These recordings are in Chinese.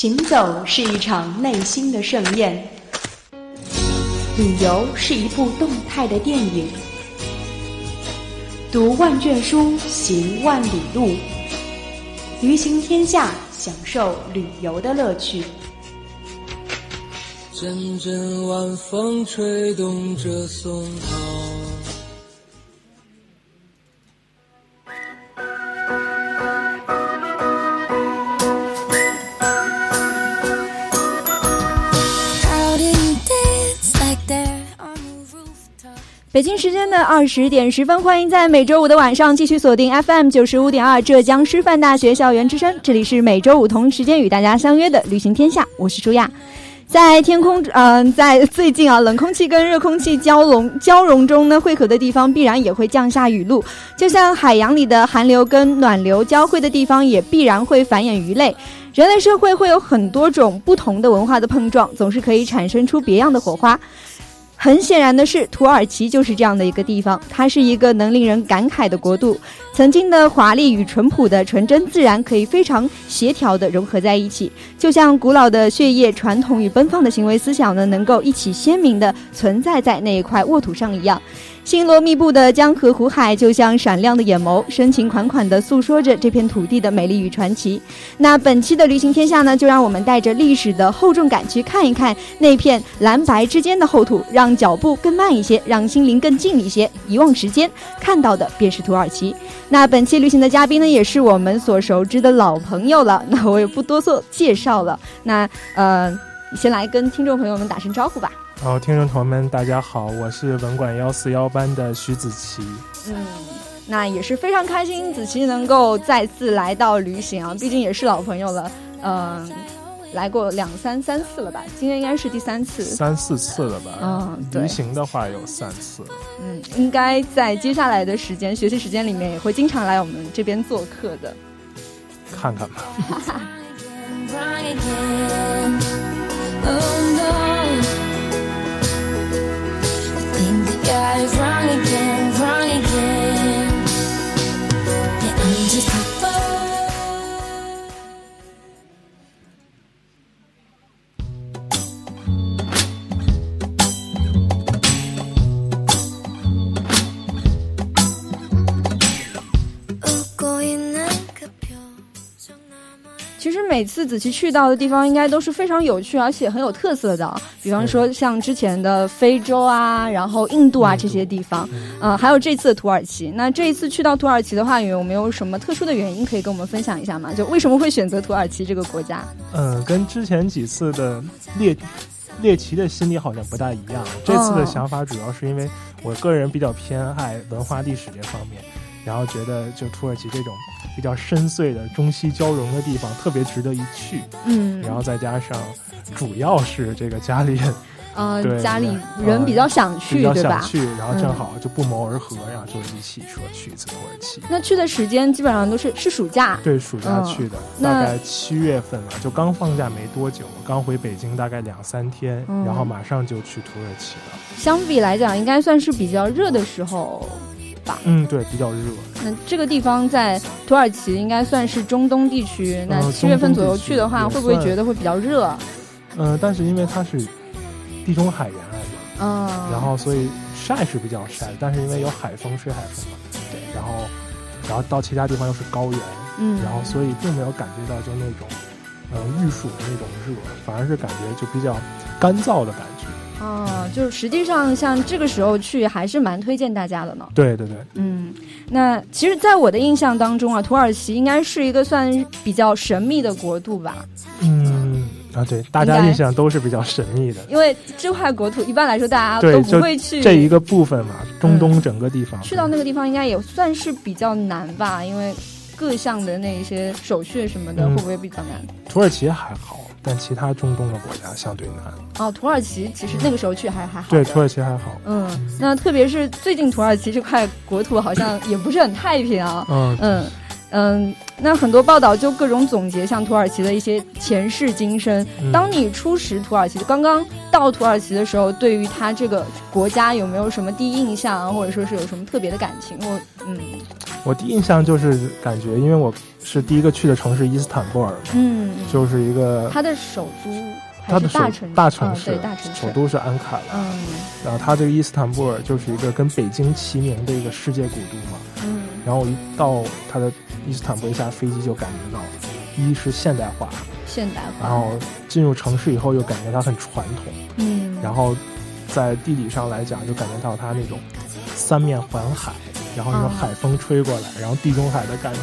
行走是一场内心的盛宴，旅游是一部动态的电影。读万卷书，行万里路，旅行天下，享受旅游的乐趣。阵阵晚风吹动着松涛。北京时间的二十点十分，欢迎在每周五的晚上继续锁定 FM 九十五点二浙江师范大学校园之声。这里是每周五同时间与大家相约的旅行天下，我是舒亚。在天空，嗯，在最近啊，冷空气跟热空气交融交融中呢，汇合的地方必然也会降下雨露。就像海洋里的寒流跟暖流交汇的地方，也必然会繁衍鱼类。人类社会会有很多种不同的文化的碰撞，总是可以产生出别样的火花。很显然的是，土耳其就是这样的一个地方。它是一个能令人感慨的国度，曾经的华丽与淳朴的纯真自然可以非常协调地融合在一起，就像古老的血液、传统与奔放的行为思想呢，能够一起鲜明地存在在那一块沃土上一样。星罗密布的江河湖海，就像闪亮的眼眸，深情款款地诉说着这片土地的美丽与传奇。那本期的旅行天下呢，就让我们带着历史的厚重感去看一看那片蓝白之间的厚土，让脚步更慢一些，让心灵更近一些，遗忘时间，看到的便是土耳其。那本期旅行的嘉宾呢，也是我们所熟知的老朋友了。那我也不多做介绍了。那呃，先来跟听众朋友们打声招呼吧。好，听众朋友们，大家好，我是文管幺四幺班的徐子琪。嗯，那也是非常开心，子琪能够再次来到旅行啊，毕竟也是老朋友了。嗯，来过两三三次了吧？今天应该是第三次，三四次了吧？嗯，旅行的话有三次。嗯，应该在接下来的时间学习时间里面也会经常来我们这边做客的。看看吧。guys wrong again, wrong again. Yeah, I'm just a fool. 每次子琪去到的地方，应该都是非常有趣而且很有特色的。比方说像之前的非洲啊，然后印度啊这些地方，嗯，还有这次的土耳其。那这一次去到土耳其的话，有没有什么特殊的原因可以跟我们分享一下吗？就为什么会选择土耳其这个国家？嗯，跟之前几次的猎猎奇的心理好像不大一样。这次的想法主要是因为我个人比较偏爱文化历史这方面，然后觉得就土耳其这种。比较深邃的中西交融的地方，特别值得一去。嗯，然后再加上，主要是这个家里人，呃，家里人比较想去，对吧？去，然后正好就不谋而合，然后就一起说去一次土耳其。那去的时间基本上都是是暑假，对，暑假去的，大概七月份嘛，就刚放假没多久，刚回北京大概两三天，然后马上就去土耳其了。相比来讲，应该算是比较热的时候。嗯，对，比较热。那这个地方在土耳其应该算是中东地区。那七月份左右去的话，会不会觉得会比较热？嗯，但是因为它是地中海沿岸嘛，嗯，然后所以晒是比较晒，但是因为有海风吹海风嘛，对，然后然后到其他地方又是高原，嗯，然后所以并没有感觉到就那种呃玉暑的那种热，反而是感觉就比较干燥的感觉。哦，就是实际上像这个时候去还是蛮推荐大家的呢。对对对，嗯，那其实，在我的印象当中啊，土耳其应该是一个算比较神秘的国度吧。嗯啊，对，大家印象都是比较神秘的。因为这块国土一般来说大家都不会去这一个部分嘛，中东整个地方。去到那个地方应该也算是比较难吧，因为各项的那一些手续什么的，会不会比较难？土耳其还好。但其他中东的国家相对难哦。土耳其其实那个时候去还还好。对，土耳其还好。嗯，那特别是最近土耳其这块国土好像也不是很太平啊。嗯嗯嗯，那很多报道就各种总结，像土耳其的一些前世今生。当你初识土耳其，刚刚到土耳其的时候，对于它这个国家有没有什么第一印象，或者说是有什么特别的感情？我嗯。我第一印象就是感觉，因为我是第一个去的城市伊斯坦布尔，嗯，就是一个它的首都，它的大城大城市，对大城市，首都是安卡拉，嗯，然后它这个伊斯坦布尔就是一个跟北京齐名的一个世界古都嘛，嗯，然后我一到它的伊斯坦布尔一下飞机就感觉到，一是现代化，现代化，然后进入城市以后又感觉它很传统，嗯，然后在地理上来讲就感觉到它那种三面环海。然后有海风吹过来，然后地中海的感觉，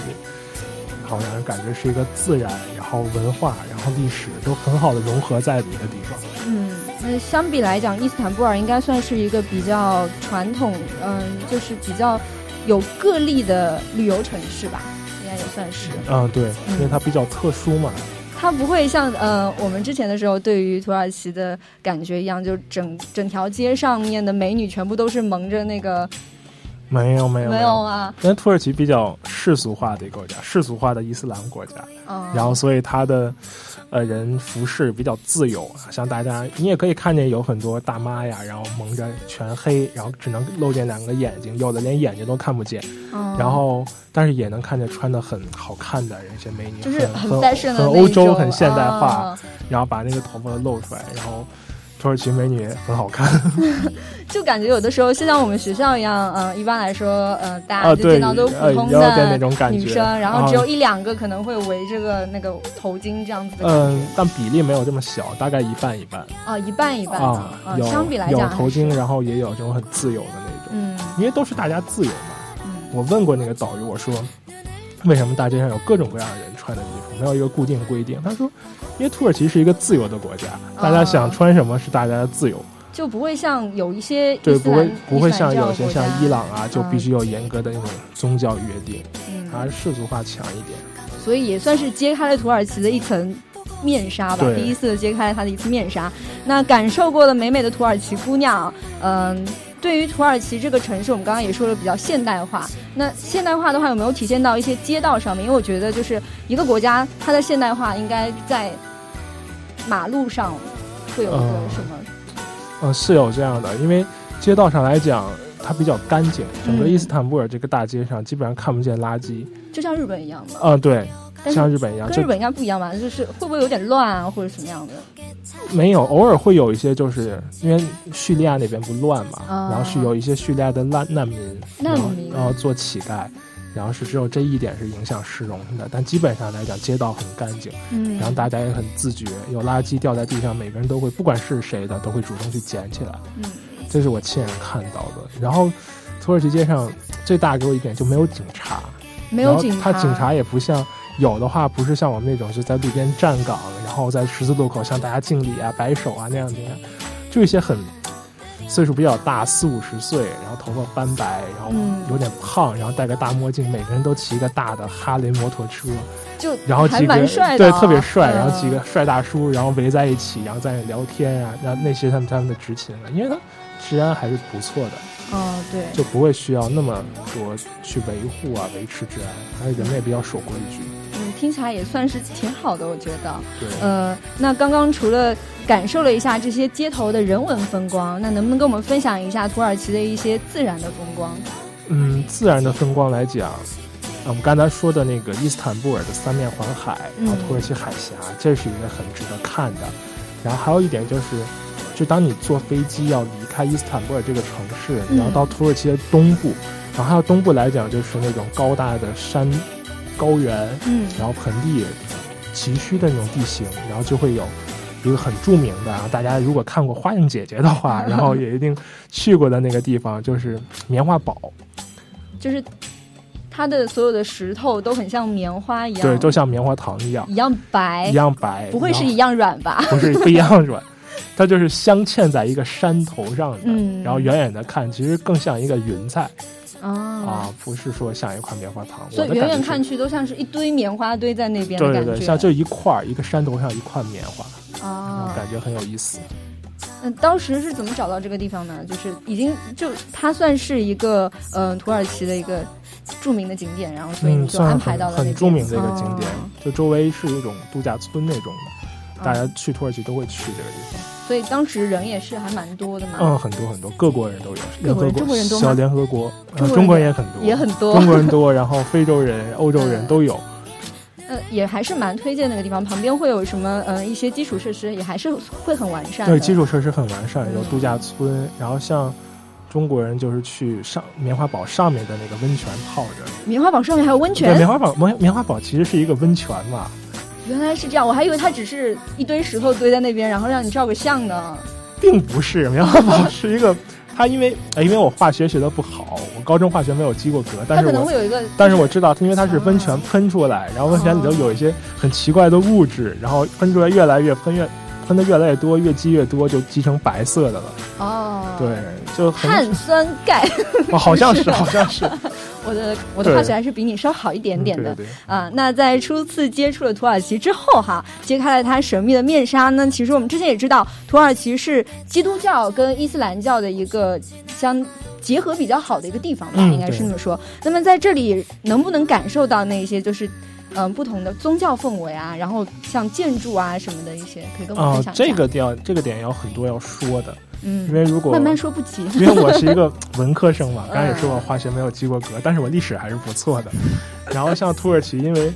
好像感觉是一个自然，然后文化，然后历史都很好的融合在的一个地方。嗯，那相比来讲，伊斯坦布尔应该算是一个比较传统，嗯，就是比较有个例的旅游城市吧，应该也算是。嗯，对，因为它比较特殊嘛。它不会像呃我们之前的时候对于土耳其的感觉一样，就整整条街上面的美女全部都是蒙着那个。没有没有没有啊！因为土耳其比较世俗化的一个国家，世俗化的伊斯兰国家，然后所以它的呃人服饰比较自由，像大家你也可以看见有很多大妈呀，然后蒙着全黑，然后只能露见两个眼睛，有的连眼睛都看不见，然后但是也能看见穿的很好看的一些美女，就是很很欧洲很现代化，然后把那个头发露出来，然后。土耳其美女很好看，就感觉有的时候，就像我们学校一样，嗯，一般来说，嗯，大家就见到都普通的女生，然后只有一两个可能会围这个那个头巾这样子的。嗯，但比例没有这么小，大概一半一半。啊，一半一半啊，相比来讲，有头巾，然后也有这种很自由的那种。嗯，因为都是大家自由嘛。嗯，我问过那个导游，我说。为什么大街上有各种各样的人穿的衣服，没有一个固定规定？他说，因为土耳其是一个自由的国家，大家想穿什么是大家的自由，就不会像有一些对不会不会像有些像伊朗啊，就必须有严格的那种宗教约定，还是世俗化强一点。所以也算是揭开了土耳其的一层面纱吧，第一次揭开了它的一次面纱。那感受过了美美的土耳其姑娘，嗯。对于土耳其这个城市，我们刚刚也说了比较现代化。那现代化的话，有没有体现到一些街道上面？因为我觉得，就是一个国家它的现代化应该在马路上会有一个什么？嗯，是有这样的。因为街道上来讲，它比较干净。整个伊斯坦布尔这个大街上基本上看不见垃圾，就像日本一样的。嗯，对。像日本一样，跟日本应该不一样吧？就是会不会有点乱啊，或者什么样的？没有，偶尔会有一些，就是因为叙利亚那边不乱嘛，然后是有一些叙利亚的难难民，难民，然后做乞丐，然后是只有这一点是影响市容的，但基本上来讲，街道很干净，嗯，然后大家也很自觉，有垃圾掉在地上，每个人都会，不管是谁的，都会主动去捡起来，嗯，这是我亲眼看到的。然后土耳其街上最大给我一点就没有警察，没有警察，他警察也不像。有的话不是像我们那种，就在路边站岗，然后在十字路口向大家敬礼啊、摆手啊那样的，就一些很岁数比较大，四五十岁，然后头发斑白，然后有点胖，然后戴个大墨镜，每个人都骑一个大的哈雷摩托车，就然后几个对特别帅，然后几个帅大叔，然后围在一起，然后在那聊天啊，然后那些他们他们的执勤了，因为他治安还是不错的。哦，对，就不会需要那么多去维护啊、维持治安，而且人们也比较守规矩。嗯，听起来也算是挺好的，我觉得。对。呃，那刚刚除了感受了一下这些街头的人文风光，那能不能跟我们分享一下土耳其的一些自然的风光？嗯，自然的风光来讲，我们刚才说的那个伊斯坦布尔的三面环海，然后土耳其海峡，这是一个很值得看的。然后还有一点就是。就当你坐飞机要离开伊斯坦布尔这个城市，然后到土耳其的东部，然后它的东部来讲，就是那种高大的山、高原，嗯，然后盆地、崎岖的那种地形，然后就会有一个很著名的，大家如果看过《花样姐姐》的话，然后 也一定去过的那个地方，就是棉花堡，就是它的所有的石头都很像棉花一样，对，都像棉花糖一样，一样白，一样白，不会是一样软吧？不是，不一样软。它就是镶嵌在一个山头上的，然后远远的看，其实更像一个云彩，啊，不是说像一块棉花糖。所以远远看去都像是一堆棉花堆在那边对对对，像就一块儿，一个山头上一块棉花，啊，感觉很有意思。嗯，当时是怎么找到这个地方呢？就是已经就它算是一个嗯土耳其的一个著名的景点，然后所以就安排到了很著名的一个景点，就周围是一种度假村那种的，大家去土耳其都会去这个地方。所以当时人也是还蛮多的嘛。嗯，很多很多，各国人都有。各国人，中国人多小联合国，中国人也很多，也很多。中国人多，然后非洲人、欧洲人都有。呃，也还是蛮推荐那个地方，旁边会有什么？呃，一些基础设施也还是会很完善。对，基础设施很完善，有度假村，然后像。中国人就是去上棉花堡上面的那个温泉泡着。棉花堡上面还有温泉？对，棉花堡棉棉花堡其实是一个温泉嘛。原来是这样，我还以为它只是一堆石头堆在那边，然后让你照个相呢。并不是，棉花堡是一个，它因为因为我化学学的不好，我高中化学没有及过格，但是可能会有一个，但是我知道，因为它是温泉喷出来，然后温泉里头有一些很奇怪的物质，然后喷出来越来越喷越。喷的越来越多，越积越多，就积成白色的了。哦，对，就碳酸钙。哦，好像是，好像是。我的我的化学还是比你稍好一点点的啊。那在初次接触了土耳其之后，哈，揭开了它神秘的面纱呢。其实我们之前也知道，土耳其是基督教跟伊斯兰教的一个相结合比较好的一个地方吧，应该是这么说。那么在这里，能不能感受到那些就是？嗯，不同的宗教氛围啊，然后像建筑啊什么的一些，可以跟我分享一下。这个点，这个点有很多要说的。嗯，因为如果慢慢说不急，因为我是一个 文科生嘛，刚才也说我化学没有及过格，但是我历史还是不错的。然后像土耳其，因为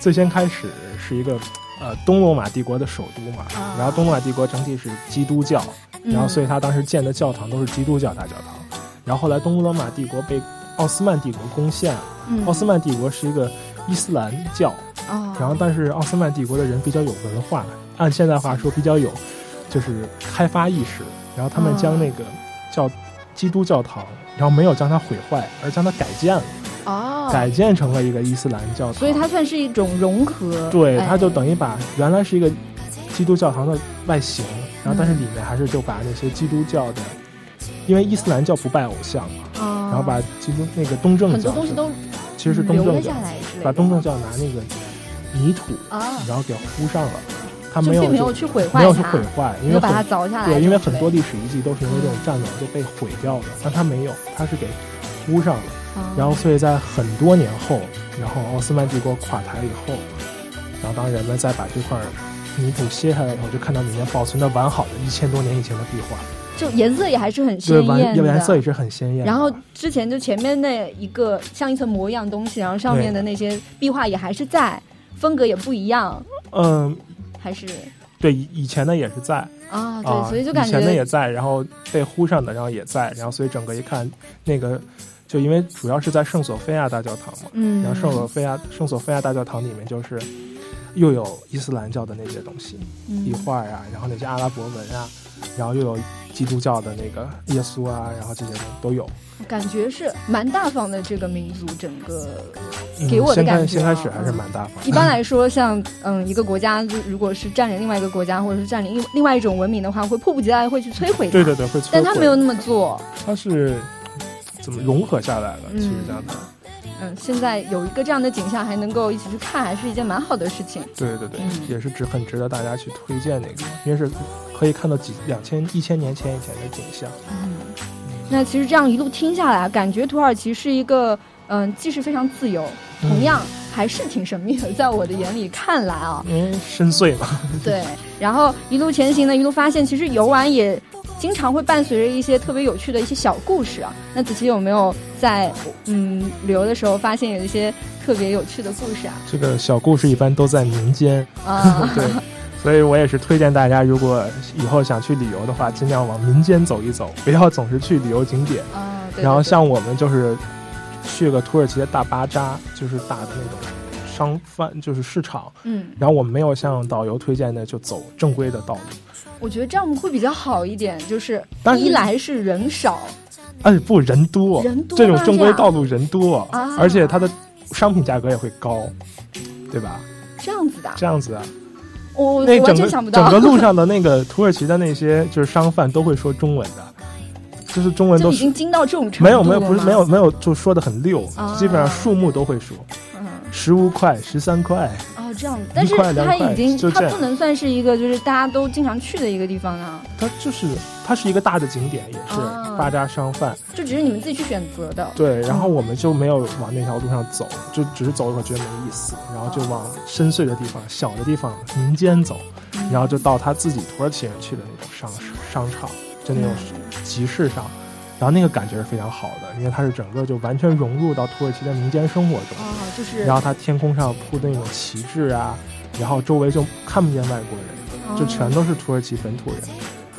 最先开始是一个呃东罗马帝国的首都嘛，然后东罗马帝国整体是基督教，然后所以他当时建的教堂都是基督教大教堂。然后后来东罗马帝国被奥斯曼帝国攻陷了，奥斯曼帝国是一个。伊斯兰教，然后但是奥斯曼帝国的人比较有文化，按现在话说比较有，就是开发意识，然后他们将那个叫基督教堂，然后没有将它毁坏，而将它改建了，哦，改建成了一个伊斯兰教堂，所以它算是一种融合，对，它就等于把原来是一个基督教堂的外形，然后但是里面还是就把那些基督教的，因为伊斯兰教不拜偶像嘛，然后把基督那个东正教很多东西都。其实是东正教，把东正教拿那个泥土，然后给糊上了，他没有没有去毁坏，没有去毁坏，因为把它凿下来。对，因为很多历史遗迹都是因为这种战乱就被毁掉的，但他没有，他是给糊上了。然后，所以在很多年后，然后奥斯曼帝国垮台以后，然后当人们再把这块泥土卸下来以后，就看到里面保存的完好的一千多年以前的壁画。就颜色也还是很鲜艳的，颜色也是很鲜艳。然后之前就前面那一个像一层膜一样东西，然后上面的那些壁画也还是在，风格也不一样。嗯，还是对以前的也是在啊，对，所以就感觉以前的也在，然后被糊上的然后也在，然后所以整个一看那个，就因为主要是在圣索菲亚大教堂嘛，嗯，然后圣索菲亚圣索菲亚大教堂里面就是又有伊斯兰教的那些东西，壁画呀，然后那些阿拉伯文啊，然后又有。基督教的那个耶稣啊，然后这些都有，感觉是蛮大方的。这个民族整个给我的感觉，先开始还是蛮大方。一般来说，像嗯一个国家，如果是占领另外一个国家，或者是占领另另外一种文明的话，会迫不及待会去摧毁。对对对，会摧毁。但他没有那么做，他是怎么融合下来的？其实这样的。嗯，现在有一个这样的景象，还能够一起去看，还是一件蛮好的事情。对对对，也是值很值得大家去推荐那个，因为是可以看到几两千一千年前以前的景象。嗯，那其实这样一路听下来，感觉土耳其是一个嗯，既是非常自由，同样还是挺神秘的。在我的眼里看来啊，因为深邃嘛。对，然后一路前行呢，一路发现，其实游玩也。经常会伴随着一些特别有趣的一些小故事啊。那子琪有没有在嗯旅游的时候发现有一些特别有趣的故事啊？这个小故事一般都在民间啊，对，所以我也是推荐大家，如果以后想去旅游的话，尽量往民间走一走，不要总是去旅游景点啊。然后像我们就是去个土耳其的大巴扎，就是大的那种商贩，就是市场。嗯。然后我们没有像导游推荐的就走正规的道路。我觉得这样会比较好一点，就是一来是人少，哎不人多，人多这种正规道路人多，而且它的商品价格也会高，对吧？这样子的，这样子啊，我那整个整个路上的那个土耳其的那些就是商贩都会说中文的，就是中文都已经精到这种程度，没有没有不是没有没有就说的很溜，基本上数目都会说，十五块十三块。哦这样，但是它已经，它不能算是一个就是大家都经常去的一个地方啊。它就是，它是一个大的景点，也是。巴扎商贩，就只是你们自己去选择的。对，然后我们就没有往那条路上走，就只是走一会儿觉得没意思，然后就往深邃的地方、小的地方、民间走，然后就到他自己土耳其人去的那种商商场，就那种集市上，然后那个感觉是非常好的，因为它是整个就完全融入到土耳其的民间生活中，就是，然后它天空上铺的那种旗帜啊，然后周围就看不见外国人，就全都是土耳其本土人。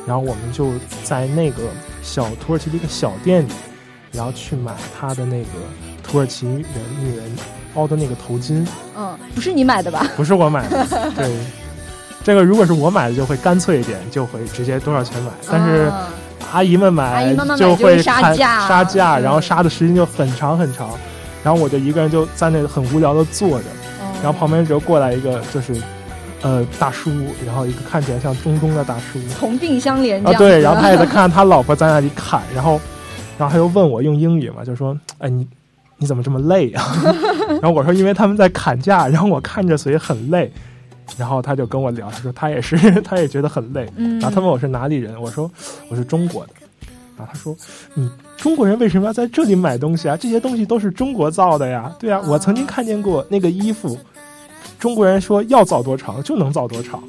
然后我们就在那个小土耳其的一个小店里，然后去买他的那个土耳其人女人包的那个头巾。嗯，不是你买的吧？不是我买的。对，这个如果是我买的，就会干脆一点，就会直接多少钱买。但是阿姨们买就会杀价，杀价，然后杀的时间就很长很长。然后我就一个人就在那很无聊的坐着，然后旁边就过来一个就是。呃，大叔，然后一个看起来像中东的大叔，同病相怜啊，对，然后他也在看他老婆在那里砍，然后，然后他又问我用英语嘛，就说，哎，你你怎么这么累啊？然后我说，因为他们在砍价，然后我看着所以很累。然后他就跟我聊，他说他也是，他也觉得很累。然后他问我是哪里人，我说我是中国的。然后他说，你中国人为什么要在这里买东西啊？这些东西都是中国造的呀。对啊，我曾经看见过那个衣服。中国人说要造多长就能造多长，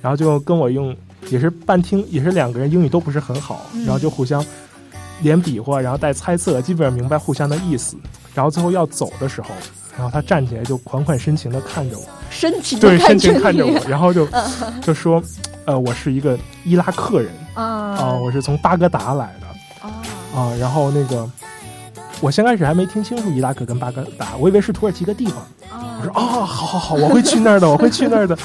然后就跟我用，也是半听，也是两个人英语都不是很好，然后就互相连比划，然后带猜测，基本上明白互相的意思。然后最后要走的时候，然后他站起来就款款深情的看着我，深情对深情看着我，然后就就说，呃，我是一个伊拉克人。啊，我是从巴格达来的。啊啊，然后那个我先开始还没听清楚伊拉克跟巴格达，我以为是土耳其一个地方。我说哦，好好好，我会去那儿的，我会去那儿的。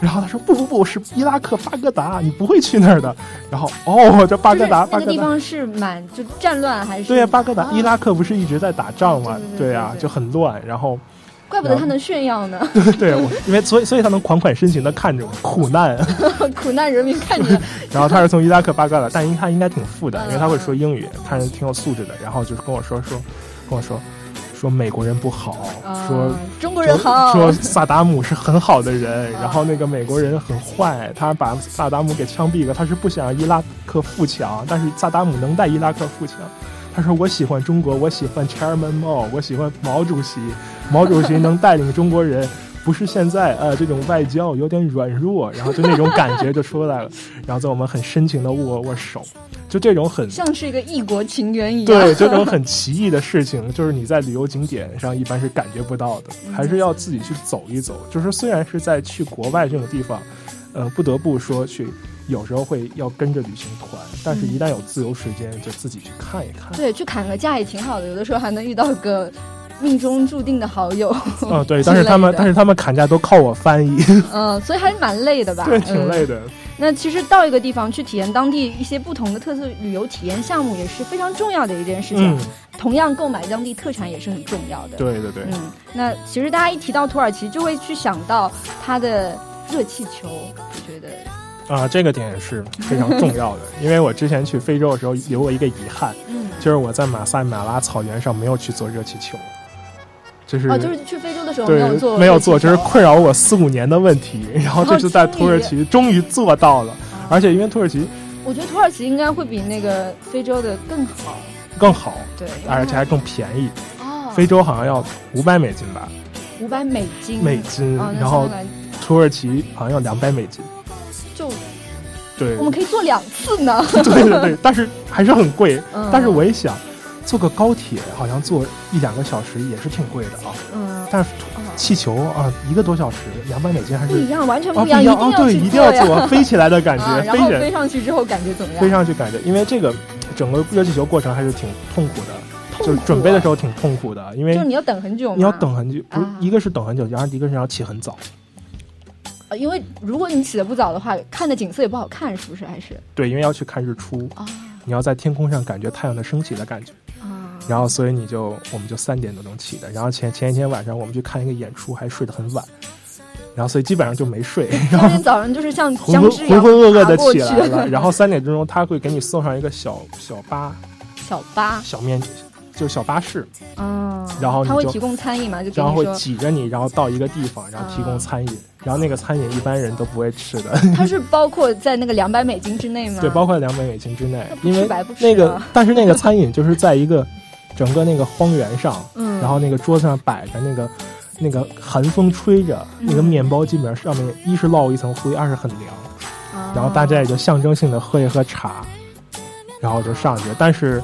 然后他说不不不，是伊拉克巴格达，你不会去那儿的。然后哦，这巴格达，那个地方是蛮就战乱还是？对呀，巴格达，伊拉克不是一直在打仗吗？对呀，就很乱。然后，怪不得他能炫耀呢。对，我因为所以所以他能款款深情的看着我，苦难，苦难人民看着。然后他是从伊拉克巴格达，但因他应该挺富的，因为他会说英语，他是挺有素质的。然后就是跟我说说，跟我说。说美国人不好，说中国人好，说萨达姆是很好的人，然后那个美国人很坏，他把萨达姆给枪毙了，他是不想让伊拉克富强，但是萨达姆能带伊拉克富强。他说我喜欢中国，我喜欢 Chairman Mao，我喜欢毛主席，毛主席能带领中国人。不是现在，呃，这种外交有点软弱，然后就那种感觉就出来了，然后在我们很深情的握握手，就这种很像是一个异国情缘一样。对，这种很奇异的事情，就是你在旅游景点上一般是感觉不到的，还是要自己去走一走。就是虽然是在去国外这种地方，呃，不得不说去，有时候会要跟着旅行团，但是一旦有自由时间，就自己去看一看。对，去砍个价也挺好的，有的时候还能遇到个。命中注定的好友嗯，对，但是他们，但是他们砍价都靠我翻译，嗯，所以还是蛮累的吧？对，挺累的。那其实到一个地方去体验当地一些不同的特色旅游体验项目，也是非常重要的一件事情。同样，购买当地特产也是很重要的。对对对。嗯，那其实大家一提到土耳其，就会去想到它的热气球，我觉得啊，这个点是非常重要的。因为我之前去非洲的时候，有过一个遗憾，嗯，就是我在马赛马拉草原上没有去坐热气球。就是哦，就是去非洲的时候没有做，没有做，就是困扰我四五年的问题。然后这次在土耳其终于做到了，而且因为土耳其，我觉得土耳其应该会比那个非洲的更好，更好，对，而且还更便宜。哦，非洲好像要五百美金吧？五百美金，美金。然后土耳其好像要两百美金，就对，我们可以做两次呢。对对对，但是还是很贵。但是我一想。坐个高铁好像坐一两个小时也是挺贵的啊，嗯，但是气球啊一个多小时两百美金还是不一样，完全不一样，一定要对，一定要坐 飞起来的感觉，然后飞上去之后感觉怎么样？飞上去感觉，因为这个整个热气球过程还是挺痛苦的，就是准备的时候挺痛苦的，因为就你要等很久，你要等很久，不是一个是等很久，然后一个是要起很早，啊，因为如果你起的不早的话，看的景色也不好看，是不是？还是？对，因为要去看日出。啊，你要在天空上感觉太阳的升起的感觉。然后，所以你就，我们就三点多钟起的。然后前前一天晚上，我们去看一个演出，还睡得很晚。然后，所以基本上就没睡。然后天早上就是像浑浑浑浑噩噩的起来了。然后三点钟，他会给你送上一个小小巴，小巴，小面，就是小巴士。嗯。然后他会提供餐饮嘛？就然后会挤着你，然后到一个地方，然后提供餐饮。然后那个餐饮一般人都不会吃的。它是包括在那个两百美金之内吗？对，包括两百美金之内。因为那个，但是那个餐饮就是在一个整个那个荒原上，嗯，然后那个桌子上摆着那个那个寒风吹着，那个面包基本上上面一是落一层灰，二是很凉。然后大家也就象征性的喝一喝茶，然后就上去。但是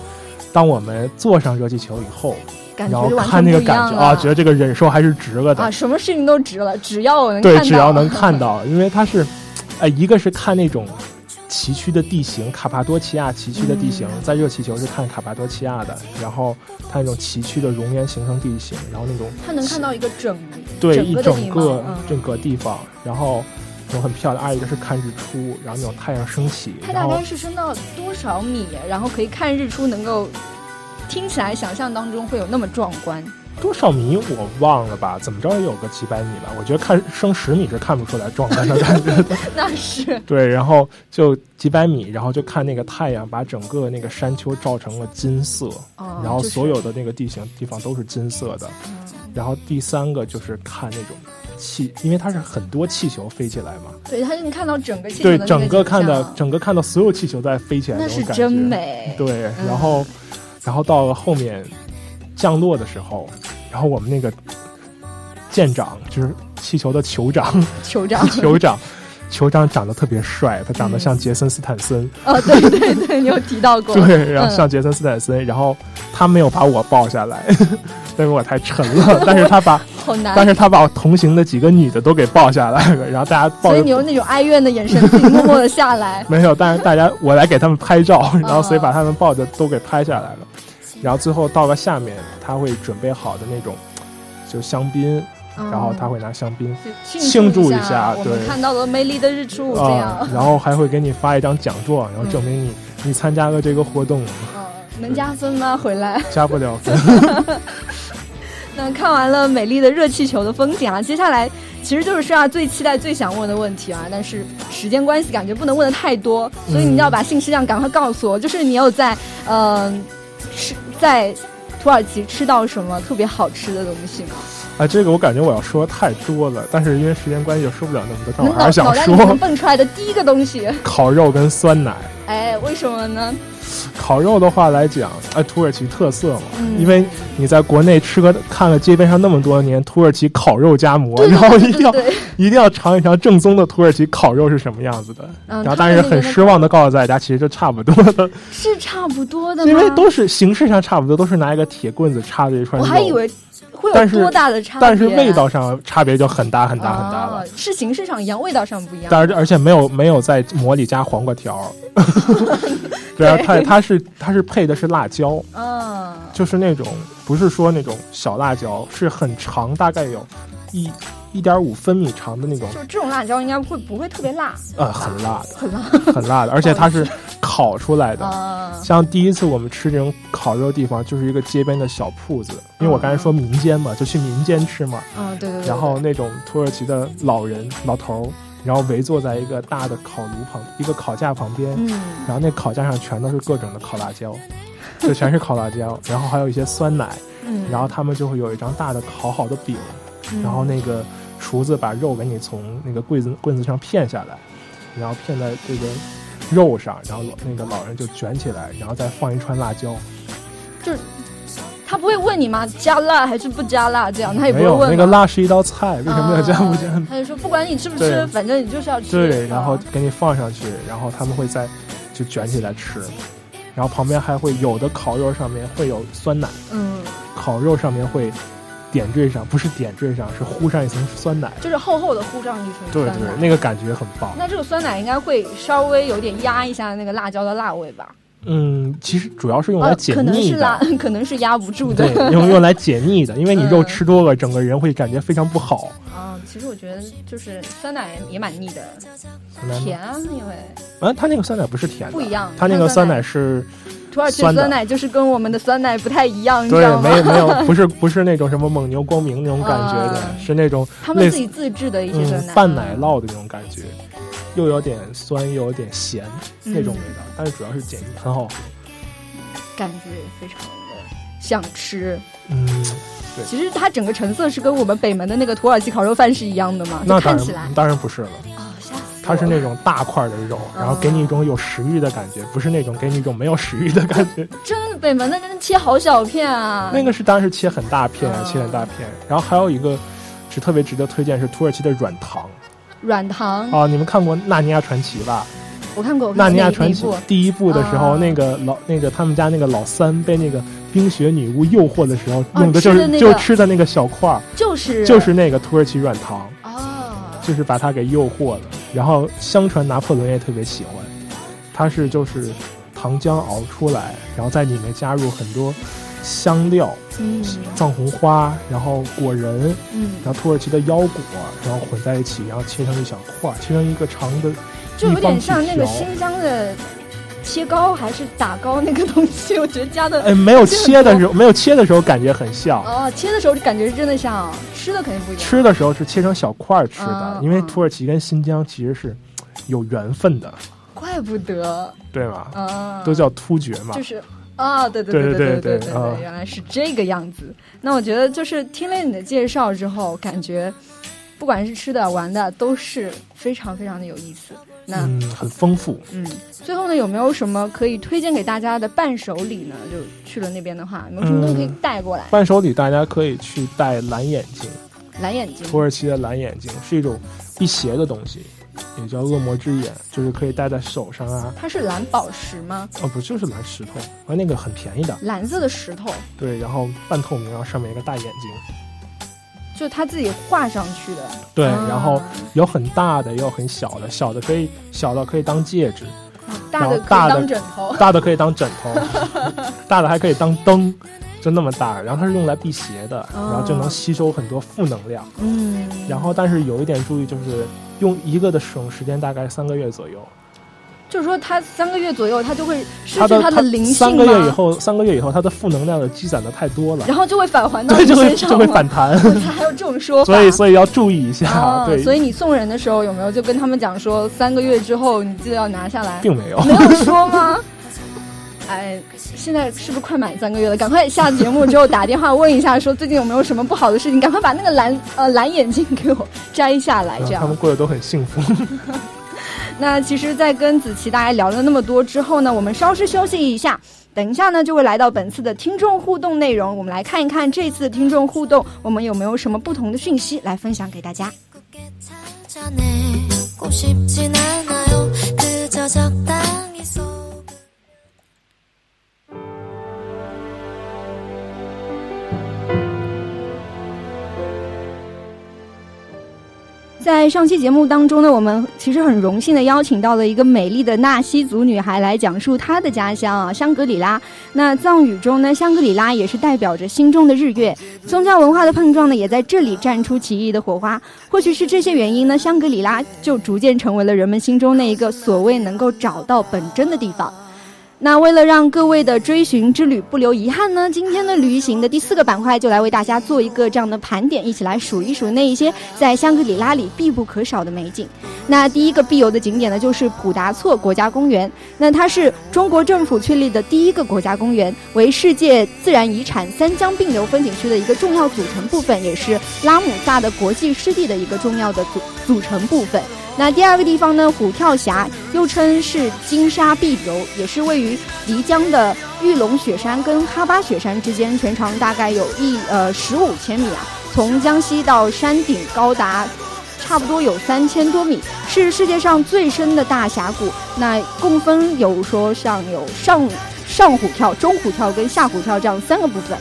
当我们坐上热气球以后，然后看那个感觉啊，觉得这个忍受还是值了的啊！什么事情都值了，只要我能对，只要能看到，因为它是，哎，一个是看那种崎岖的地形，卡帕多奇亚崎岖的地形，在热气球是看卡帕多奇亚的，然后它那种崎岖的熔岩形成地形，然后那种它能看到一个整对一整个整个地方，然后那。种很漂亮，二一个是看日出，然后那种太阳升起。它大概是升到多少米，然后可以看日出，能够听起来想象当中会有那么壮观？多少米我忘了吧，怎么着也有个几百米吧。我觉得看升十米是看不出来壮观的感觉的。那是对，然后就几百米，然后就看那个太阳把整个那个山丘照成了金色，然后所有的那个地形地方都是金色的。然后第三个就是看那种。气，因为它是很多气球飞起来嘛。对，它能看到整个气球。对，整个看到整个看到所有气球在飞起来，那是真美。对，然后，然后到了后面降落的时候，然后我们那个舰长就是气球的酋长，酋长，酋长，酋长长得特别帅，他长得像杰森斯坦森。哦，对对对，你有提到过。对，然后像杰森斯坦森，然后他没有把我抱下来。因为我太沉了，但是他把，但是他把我同行的几个女的都给抱下来了，然后大家抱，所以你用那种哀怨的眼神，默默的下来。没有，但是大家我来给他们拍照，然后所以把他们抱着都给拍下来了，然后最后到了下面，他会准备好的那种，就香槟，然后他会拿香槟庆祝一下，对，看到了美丽的日出这样，然后还会给你发一张奖状，然后证明你你参加了这个活动。能加分吗？回来 加不了分。那看完了美丽的热气球的风景啊，接下来其实就是剩下最期待、最想问的问题啊，但是时间关系，感觉不能问的太多，所以你要把信息量赶快告诉我。就是你有在嗯吃在土耳其吃到什么特别好吃的东西吗？啊，这个我感觉我要说太多了，但是因为时间关系就说不了那么多。但我还是想说，蹦出来的第一个东西，烤肉跟酸奶。哎，为什么呢？烤肉的话来讲，哎，土耳其特色嘛，因为你在国内吃个看了街边上那么多年土耳其烤肉夹馍，然后一定要一定要尝一尝正宗的土耳其烤肉是什么样子的。然后但是很失望的告诉大家，其实就差不多的，是差不多的，因为都是形式上差不多，都是拿一个铁棍子插着一串肉。我还以为会有多大的差别，但是味道上差别就很大很大很大了。是形式上一样，味道上不一样。但是而且没有没有在馍里加黄瓜条。对啊，它它是它是配的是辣椒，嗯，就是那种不是说那种小辣椒，是很长，大概有一一点五分米长的那种。就这种辣椒应该会不会特别辣？呃，很辣的，很辣，很辣的，而且它是烤出来的。像第一次我们吃这种烤肉地方，就是一个街边的小铺子，因为我刚才说民间嘛，就去民间吃嘛。嗯，对对对。然后那种土耳其的老人老头儿。然后围坐在一个大的烤炉旁，一个烤架旁边，嗯然后那烤架上全都是各种的烤辣椒，就全是烤辣椒，然后还有一些酸奶，嗯然后他们就会有一张大的烤好的饼，然后那个厨子把肉给你从那个柜子棍子上片下来，然后片在这个肉上，然后那个老人就卷起来，然后再放一串辣椒，就。他不会问你吗？加辣还是不加辣？这样他也不会问。那个辣是一道菜，为什么要加不加？他就说不管你吃不吃，反正你就是要吃。对，然后给你放上去，然后他们会再就卷起来吃，然后旁边还会有的烤肉上面会有酸奶，嗯，烤肉上面会点缀上，不是点缀上，是糊上一层酸奶，就是厚厚的糊上一层。对对，那个感觉很棒。那这个酸奶应该会稍微有点压一下那个辣椒的辣味吧？嗯，其实主要是用来解腻的，可能是压不住的，对，用用来解腻的，因为你肉吃多了，整个人会感觉非常不好。啊，其实我觉得就是酸奶也蛮腻的，甜啊，因为啊，它那个酸奶不是甜的，不一样，它那个酸奶是土耳其酸奶，就是跟我们的酸奶不太一样，对，没有没有，不是不是那种什么蒙牛、光明那种感觉的，是那种他们自己自制的一些酸奶，半奶酪的那种感觉。又有点酸，又有点咸那种味道，但是主要是解腻，很好喝，感觉非常的想吃。嗯，对。其实它整个成色是跟我们北门的那个土耳其烤肉饭是一样的嘛？那看起来当然不是了。它是那种大块的肉，然后给你一种有食欲的感觉，不是那种给你一种没有食欲的感觉。真的，北门那个切好小片啊！那个是当然是切很大片，切很大片。然后还有一个是特别值得推荐，是土耳其的软糖。软糖啊，你们看过《纳尼亚传奇》吧？我看过。纳尼亚传奇第一部的时候，那个老那个他们家那个老三被那个冰雪女巫诱惑的时候，用的就是就吃的那个小块儿，就是就是那个土耳其软糖。就是把它给诱惑了，然后相传拿破仑也特别喜欢，它是就是糖浆熬出来，然后在里面加入很多香料，嗯，藏红花，然后果仁，嗯，然后土耳其的腰果，然后混在一起，然后切成一小块，切成一个长的，就有点像那个新疆的。切糕还是打糕那个东西，我觉得加的哎，没有切的时候，没有切的时候感觉很像。哦，切的时候就感觉是真的像，吃的肯定不一样。吃的时候是切成小块吃的，因为土耳其跟新疆其实是有缘分的，怪不得。对吧？啊，都叫突厥嘛，就是啊，对对对对对对对，原来是这个样子。那我觉得就是听了你的介绍之后，感觉不管是吃的玩的都是非常非常的有意思。那很丰富。嗯，最后呢，有没有什么可以推荐给大家的伴手礼呢？就去了那边的话，有没有什么东西可以带过来？伴手礼大家可以去带蓝眼睛。蓝眼睛。土耳其的蓝眼睛是一种辟邪的东西，也叫恶魔之眼，就是可以戴在手上啊。它是蓝宝石吗？哦，不，就是蓝石头，而那个很便宜的。蓝色的石头。对，然后半透明，然后上面一个大眼睛。就他自己画上去的，对，然后有很大的，也有很小的，小的可以小的可以当戒指，大的大当枕头，大的可以当枕头，大的还可以当灯，就那么大，然后它是用来辟邪的，然后就能吸收很多负能量，嗯，然后但是有一点注意，就是用一个的使用时间大概三个月左右。就是说，他三个月左右，他就会失去他的灵性三个月以后，三个月以后，他的负能量的积攒的太多了，然后就会返还到你身上，就会反弹。他还有这种说法，所以所以要注意一下。对，所以你送人的时候有没有就跟他们讲说，三个月之后你记得要拿下来？并没有，没有说吗？哎，现在是不是快满三个月了？赶快下节目之后打电话问一下，说最近有没有什么不好的事情？赶快把那个蓝呃蓝眼镜给我摘下来，这样他们过得都很幸福。那其实，在跟子琪大家聊了那么多之后呢，我们稍事休息一下，等一下呢就会来到本次的听众互动内容。我们来看一看这次的听众互动，我们有没有什么不同的讯息来分享给大家。在上期节目当中呢，我们其实很荣幸的邀请到了一个美丽的纳西族女孩来讲述她的家乡啊，香格里拉。那藏语中呢，香格里拉也是代表着心中的日月。宗教文化的碰撞呢，也在这里绽出奇异的火花。或许是这些原因呢，香格里拉就逐渐成为了人们心中那一个所谓能够找到本真的地方。那为了让各位的追寻之旅不留遗憾呢，今天的旅行的第四个板块就来为大家做一个这样的盘点，一起来数一数那一些在香格里拉里必不可少的美景。那第一个必游的景点呢，就是普达措国家公园。那它是中国政府确立的第一个国家公园，为世界自然遗产三江并流风景区的一个重要组成部分，也是拉姆萨的国际湿地的一个重要的组组成部分。那第二个地方呢，虎跳峡又称是金沙碧流，也是位于漓江的玉龙雪山跟哈巴雪山之间，全长大概有一呃十五千米啊。从江西到山顶高达差不多有三千多米，是世界上最深的大峡谷。那共分有说像有上上虎跳、中虎跳跟下虎跳这样三个部分。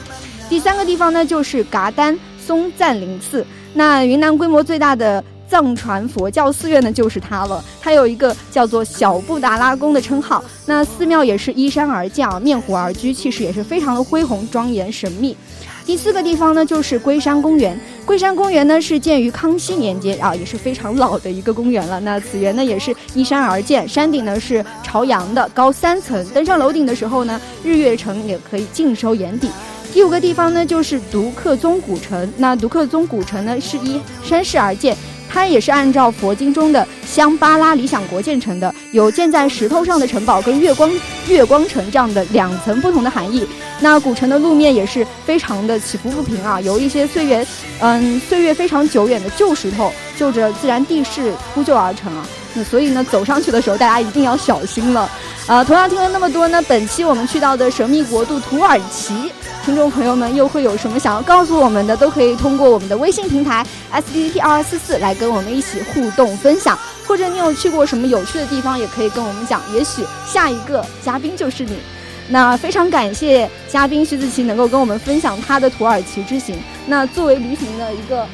第三个地方呢，就是噶丹松赞林寺，那云南规模最大的。藏传佛教寺院呢，就是它了。它有一个叫做小布达拉宫的称号。那寺庙也是依山而建，面湖而居，气势也是非常的恢宏、庄严、神秘。第四个地方呢，就是龟山公园。龟山公园呢是建于康熙年间啊，也是非常老的一个公园了。那此园呢也是依山而建，山顶呢是朝阳的，高三层。登上楼顶的时候呢，日月城也可以尽收眼底。第五个地方呢就是独克宗古城。那独克宗古城呢是依山势而建。它也是按照佛经中的香巴拉理想国建成的，有建在石头上的城堡跟月光月光城这样的两层不同的含义。那古城的路面也是非常的起伏不平啊，由一些岁月嗯岁月非常久远的旧石头就着自然地势铺就而成啊。那所以呢，走上去的时候大家一定要小心了。啊，同样听了那么多呢，本期我们去到的神秘国度土耳其，听众朋友们又会有什么想要告诉我们的？都可以通过我们的微信平台 S D T 二四四来跟我们一起互动分享，或者你有去过什么有趣的地方，也可以跟我们讲，也许下一个嘉宾就是你。那非常感谢嘉宾徐子淇能够跟我们分享他的土耳其之行。那作为旅行的一个。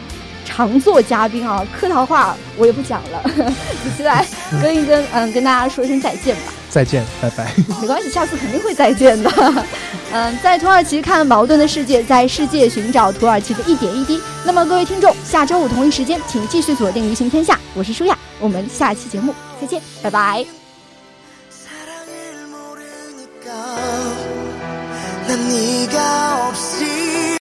常做嘉宾啊，客套话我也不讲了，子期来跟一跟，嗯，跟大家说一声再见吧。再见，拜拜。没关系，下次肯定会再见的。嗯，在土耳其看矛盾的世界，在世界寻找土耳其的一点一滴。那么各位听众，下周五同一时间，请继续锁定《旅行天下》，我是舒雅，我们下期节目再见，拜拜。